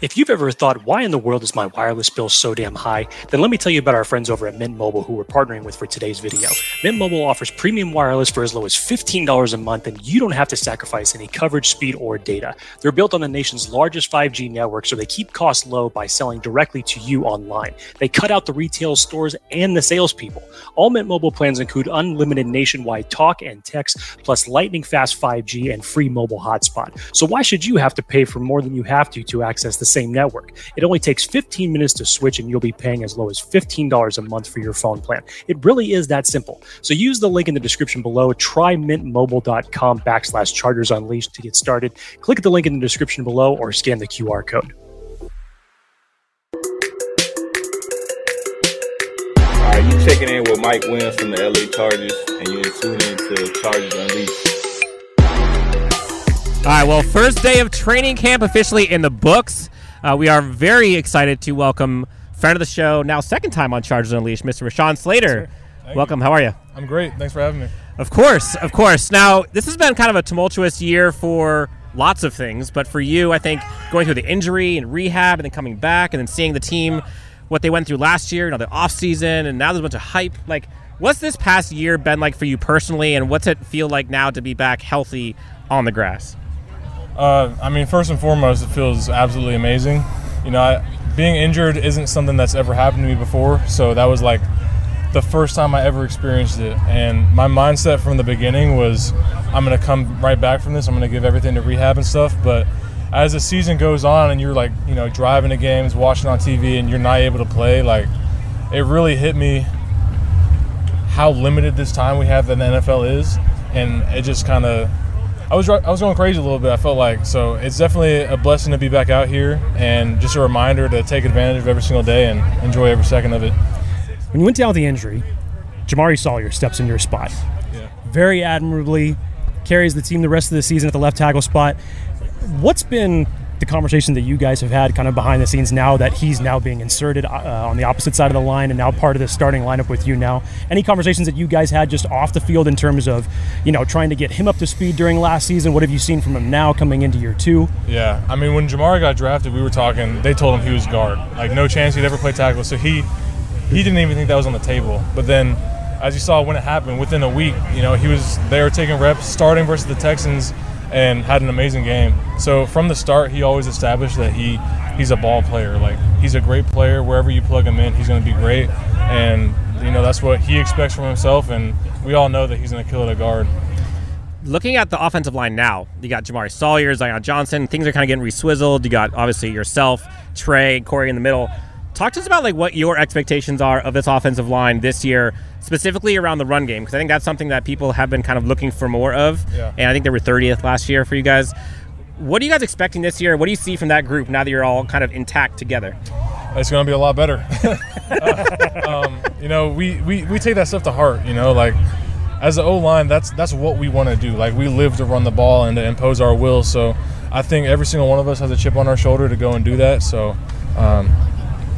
If you've ever thought, why in the world is my wireless bill so damn high, then let me tell you about our friends over at Mint Mobile who we're partnering with for today's video. Mint Mobile offers premium wireless for as low as $15 a month, and you don't have to sacrifice any coverage, speed, or data. They're built on the nation's largest 5G network, so they keep costs low by selling directly to you online. They cut out the retail stores and the salespeople. All Mint Mobile plans include unlimited nationwide talk and text, plus lightning fast 5G and free mobile hotspot. So why should you have to pay for more than you have to to access the same network. It only takes 15 minutes to switch, and you'll be paying as low as $15 a month for your phone plan. It really is that simple. So use the link in the description below. Try mintmobile.com backslash chargers unleashed to get started. Click the link in the description below or scan the QR code. All right, you checking in with Mike Williams from the LA Chargers, and you're tuning into Chargers Unleashed. All right, well, first day of training camp officially in the books. Uh, we are very excited to welcome friend of the show, now second time on Chargers Unleashed, Mr. Rashawn Slater. Welcome. You. How are you? I'm great. Thanks for having me. Of course, of course. Now, this has been kind of a tumultuous year for lots of things, but for you, I think going through the injury and rehab and then coming back and then seeing the team, what they went through last year, you know, the off season, and now there's a bunch of hype. Like, what's this past year been like for you personally, and what's it feel like now to be back healthy on the grass? Uh, I mean, first and foremost, it feels absolutely amazing. You know, I, being injured isn't something that's ever happened to me before, so that was like the first time I ever experienced it. And my mindset from the beginning was, I'm to come right back from this. I'm to give everything to rehab and stuff. But as the season goes on, and you're like, you know, driving to games, watching on TV, and you're not able to play, like, it really hit me how limited this time we have that the NFL is, and it just kind of I was I was going crazy a little bit. I felt like so it's definitely a blessing to be back out here, and just a reminder to take advantage of every single day and enjoy every second of it. When you went down with the injury, Jamaree Salyer steps in your spot. Yeah. Very admirably, carries the team the rest of the season at the left tackle spot. What's been the conversation that you guys have had kind of behind the scenes now that he's now being inserted uh, on the opposite side of the line and now part of the starting lineup with you now. Any conversations that you guys had just off the field in terms of, you know, trying to get him up to speed during last season? What have you seen from him now coming into year two? Yeah, I mean, when Jamaree got drafted, we were talking. They told him he was guard, like no chance he'd ever play tackle. So he he didn't even think that was on the table. But then, as you saw when it happened, within a week, you know, he was there taking reps, starting versus the Texans and had an amazing game. So from the start, he always established that he he's a ball player. Like he's a great player. Wherever you plug him in, he's going to be great. And you know that's what he expects from himself. And we all know that he's going to kill it at guard. Looking at the offensive line now, you got Jamaree Salyer, Zion Johnson. Things are kind of getting reswizzled. You got obviously yourself, Trey, Corey in the middle. Talk to us about like what your expectations are of this offensive line this year, specifically around the run game, because I think that's something that people have been kind of looking for more of. Yeah. And I think they were 30th last year for you guys. What are you guys expecting this year? What do you see from that group now that you're all kind of intact together? It's going to be a lot better. um, you know, we, we, we take that stuff to heart. You know, like as the O line, that's that's what we want to do. Like we live to run the ball and to impose our will. So I think every single one of us has a chip on our shoulder to go and do that. So. Um,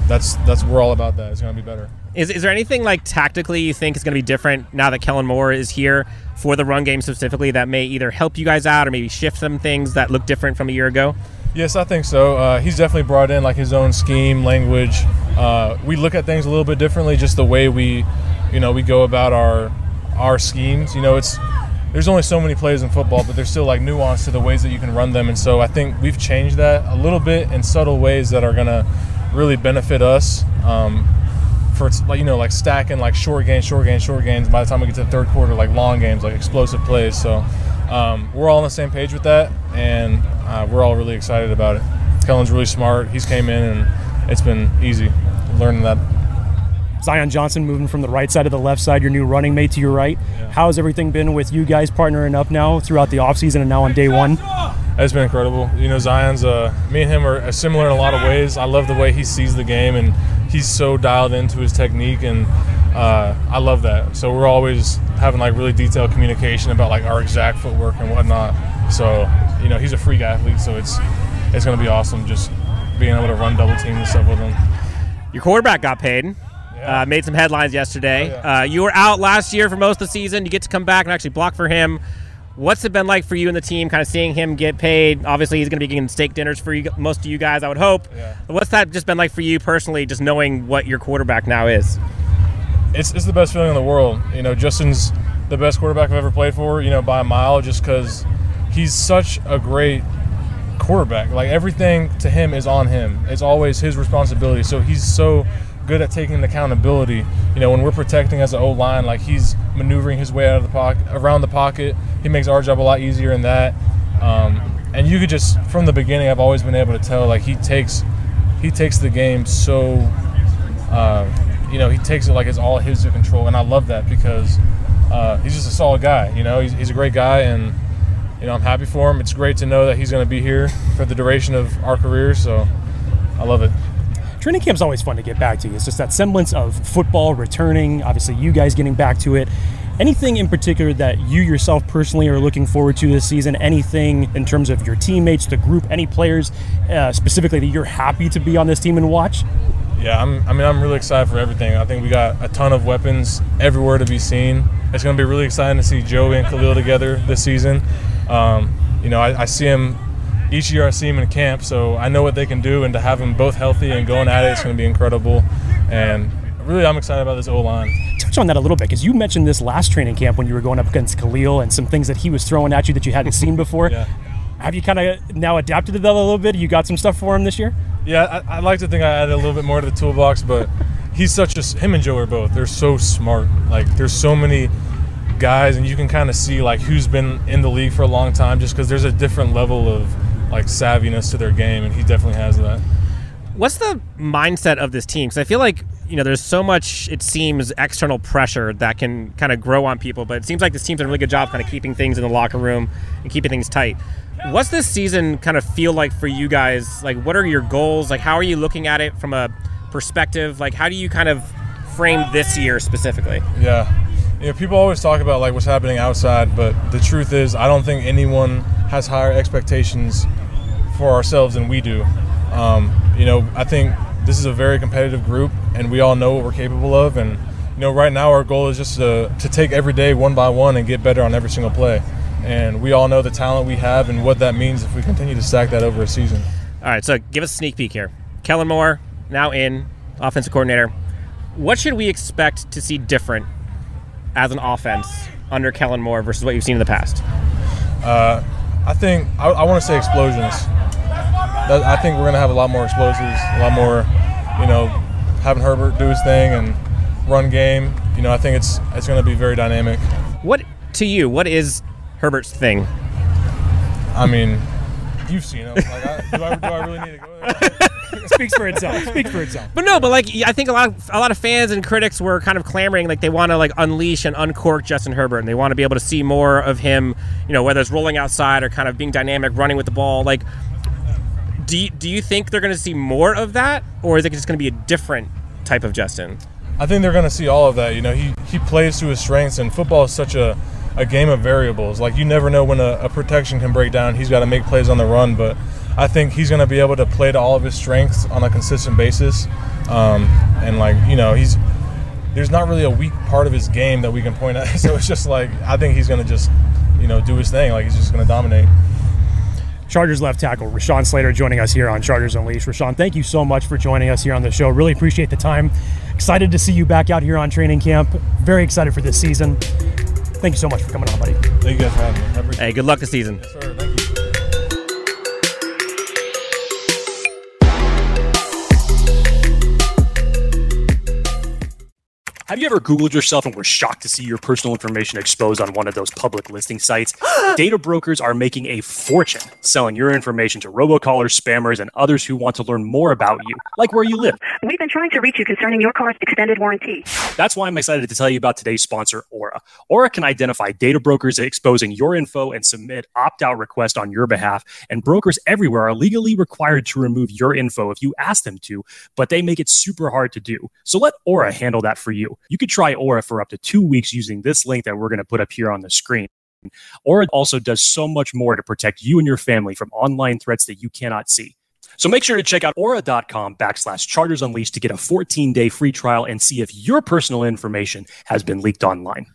that's that's we're all about that. It's going to be better. Is, is there anything like tactically you think is going to be different now that Kellen Moore is here for the run game specifically that may either help you guys out or maybe shift some things that look different from a year ago? Yes, I think so. Uh, he's definitely brought in like his own scheme, language. Uh, we look at things a little bit differently, just the way we, you know, we go about our our schemes. You know, it's there's only so many plays in football, but there's still like nuance to the ways that you can run them, and so I think we've changed that a little bit in subtle ways that are gonna really benefit us. Um, for you know like stacking like short gains, short gains, short gains. By the time we get to the third quarter, like long games, like explosive plays. So um, we're all on the same page with that, and uh, we're all really excited about it. Kellen's really smart. He's came in and it's been easy learning that. Zion Johnson moving from the right side to the left side, your new running mate to your right. Yeah. How has everything been with you guys partnering up now throughout the offseason and now on day one? It's been incredible. You know, Zion's uh, me and him are similar in a lot of ways. I love the way he sees the game, and he's so dialed into his technique, and uh, I love that. So we're always having like really detailed communication about like our exact footwork and whatnot. So you know, he's a freak athlete, so it's it's going to be awesome just being able to run double teams and stuff with him. Your quarterback got paid. Yeah. Uh, made some headlines yesterday. Oh, yeah. uh, you were out last year for most of the season. You get to come back and actually block for him. What's it been like for you and the team, kind of seeing him get paid? Obviously, he's going to be getting steak dinners for you, most of you guys, I would hope. Yeah. What's that just been like for you personally, just knowing what your quarterback now is? It's, it's the best feeling in the world. You know, Justin's the best quarterback I've ever played for, you know, by a mile, just because he's such a great quarterback. Like everything to him is on him. It's always his responsibility. So he's so good at taking accountability. You know, when we're protecting as an O line, like he's maneuvering his way out of the pocket, around the pocket. He makes our job a lot easier in that. Um, and you could just from the beginning, I've always been able to tell like he takes he takes the game so. Uh, you know, he takes it like it's all his to control, and I love that because uh, he's just a solid guy. You know, he's, he's a great guy, and you know, I'm happy for him. It's great to know that he's going to be here for the duration of our career. So, I love it. Training camp's always fun to get back to. It's just that semblance of football returning. Obviously, you guys getting back to it. Anything in particular that you yourself personally are looking forward to this season? Anything in terms of your teammates, the group, any players uh, specifically that you're happy to be on this team and watch? Yeah, I'm, I mean, I'm really excited for everything. I think we got a ton of weapons everywhere to be seen. It's going to be really exciting to see Joey and Khalil together this season. Um, you know, I, I, see him each year. I see him in camp, so I know what they can do, and to have them both healthy and going at it, it's going to be incredible. And really, I'm excited about this O line. Touch on that a little bit because you mentioned this last training camp when you were going up against Khalil and some things that he was throwing at you that you hadn't seen before. yeah. Have you kind of now adapted to that a little bit? You got some stuff for him this year? Yeah, I, I like to think I added a little bit more to the toolbox, but he's such a him and Joe are both. They're so smart. Like there's so many guys, and you can kind of see like who's been in the league for a long time, just because there's a different level of like savviness to their game, and he definitely has that. What's the mindset of this team? Because I feel like you know there's so much it seems external pressure that can kind of grow on people, but it seems like this team's done a really good job kind of keeping things in the locker room and keeping things tight. What's this season kind of feel like for you guys? Like, what are your goals? Like, how are you looking at it from a perspective? Like, how do you kind of frame this year specifically? Yeah. You know, people always talk about like what's happening outside, but the truth is, I don't think anyone has higher expectations for ourselves than we do. Um, you know, I think this is a very competitive group, and we all know what we're capable of. And you know, right now our goal is just to to take every day one by one and get better on every single play and we all know the talent we have and what that means if we continue to stack that over a season. All right, so give us a sneak peek here. Kellen Moore now in offensive coordinator. What should we expect to see different as an offense under Kellen Moore versus what you've seen in the past? Uh, I think I, I want to say explosions. That, I think we're going to have a lot more explosives, a lot more, you know, having Herbert do his thing and run game. You know, I think it's it's going to be very dynamic. What to you? What is Herbert's thing? I mean, you've seen him. Like, I, do, I, do, I, really need to go there? Speaks for itself. Speaks for itself. But no, but like I think a lot of a lot of fans and critics were kind of clamoring like they want to like unleash and uncork Justin Herbert and they want to be able to see more of him, you know, whether it's rolling outside or kind of being dynamic, running with the ball. Like do you, do you think they're going to see more of that or is it just going to be a different type of Justin? I think they're going to see all of that. You know, he he plays to his strengths and football is such a a game of variables. Like you never know when a, a protection can break down. He's got to make plays on the run, but I think he's going to be able to play to all of his strengths on a consistent basis. Um, and like you know, he's there's not really a weak part of his game that we can point at. So it's just like I think he's going to just you know do his thing. Like he's just going to dominate. Chargers left tackle Rashawn Slater joining us here on Chargers Unleashed. Rashawn, thank you so much for joining us here on the show. Really appreciate the time. Excited to see you back out here on training camp. Very excited for this season. Thank you so much for coming on, buddy. Thank you guys for having me. Hey, good luck this season. Yes, you. Ever Googled yourself and were shocked to see your personal information exposed on one of those public listing sites? Data brokers are making a fortune selling your information to robocallers, spammers, and others who want to learn more about you, like where you live. We've been trying to reach you concerning your car's extended warranty. That's why I'm excited to tell you about today's sponsor, Aura. Aura can identify data brokers exposing your info and submit opt out requests on your behalf. And brokers everywhere are legally required to remove your info if you ask them to, but they make it super hard to do. So let Aura handle that for you. You could try Aura for up to two weeks using this link that we're going to put up here on the screen. Aura also does so much more to protect you and your family from online threats that you cannot see. So make sure to check out aura.com backslash chargers unleashed to get a 14 day free trial and see if your personal information has been leaked online.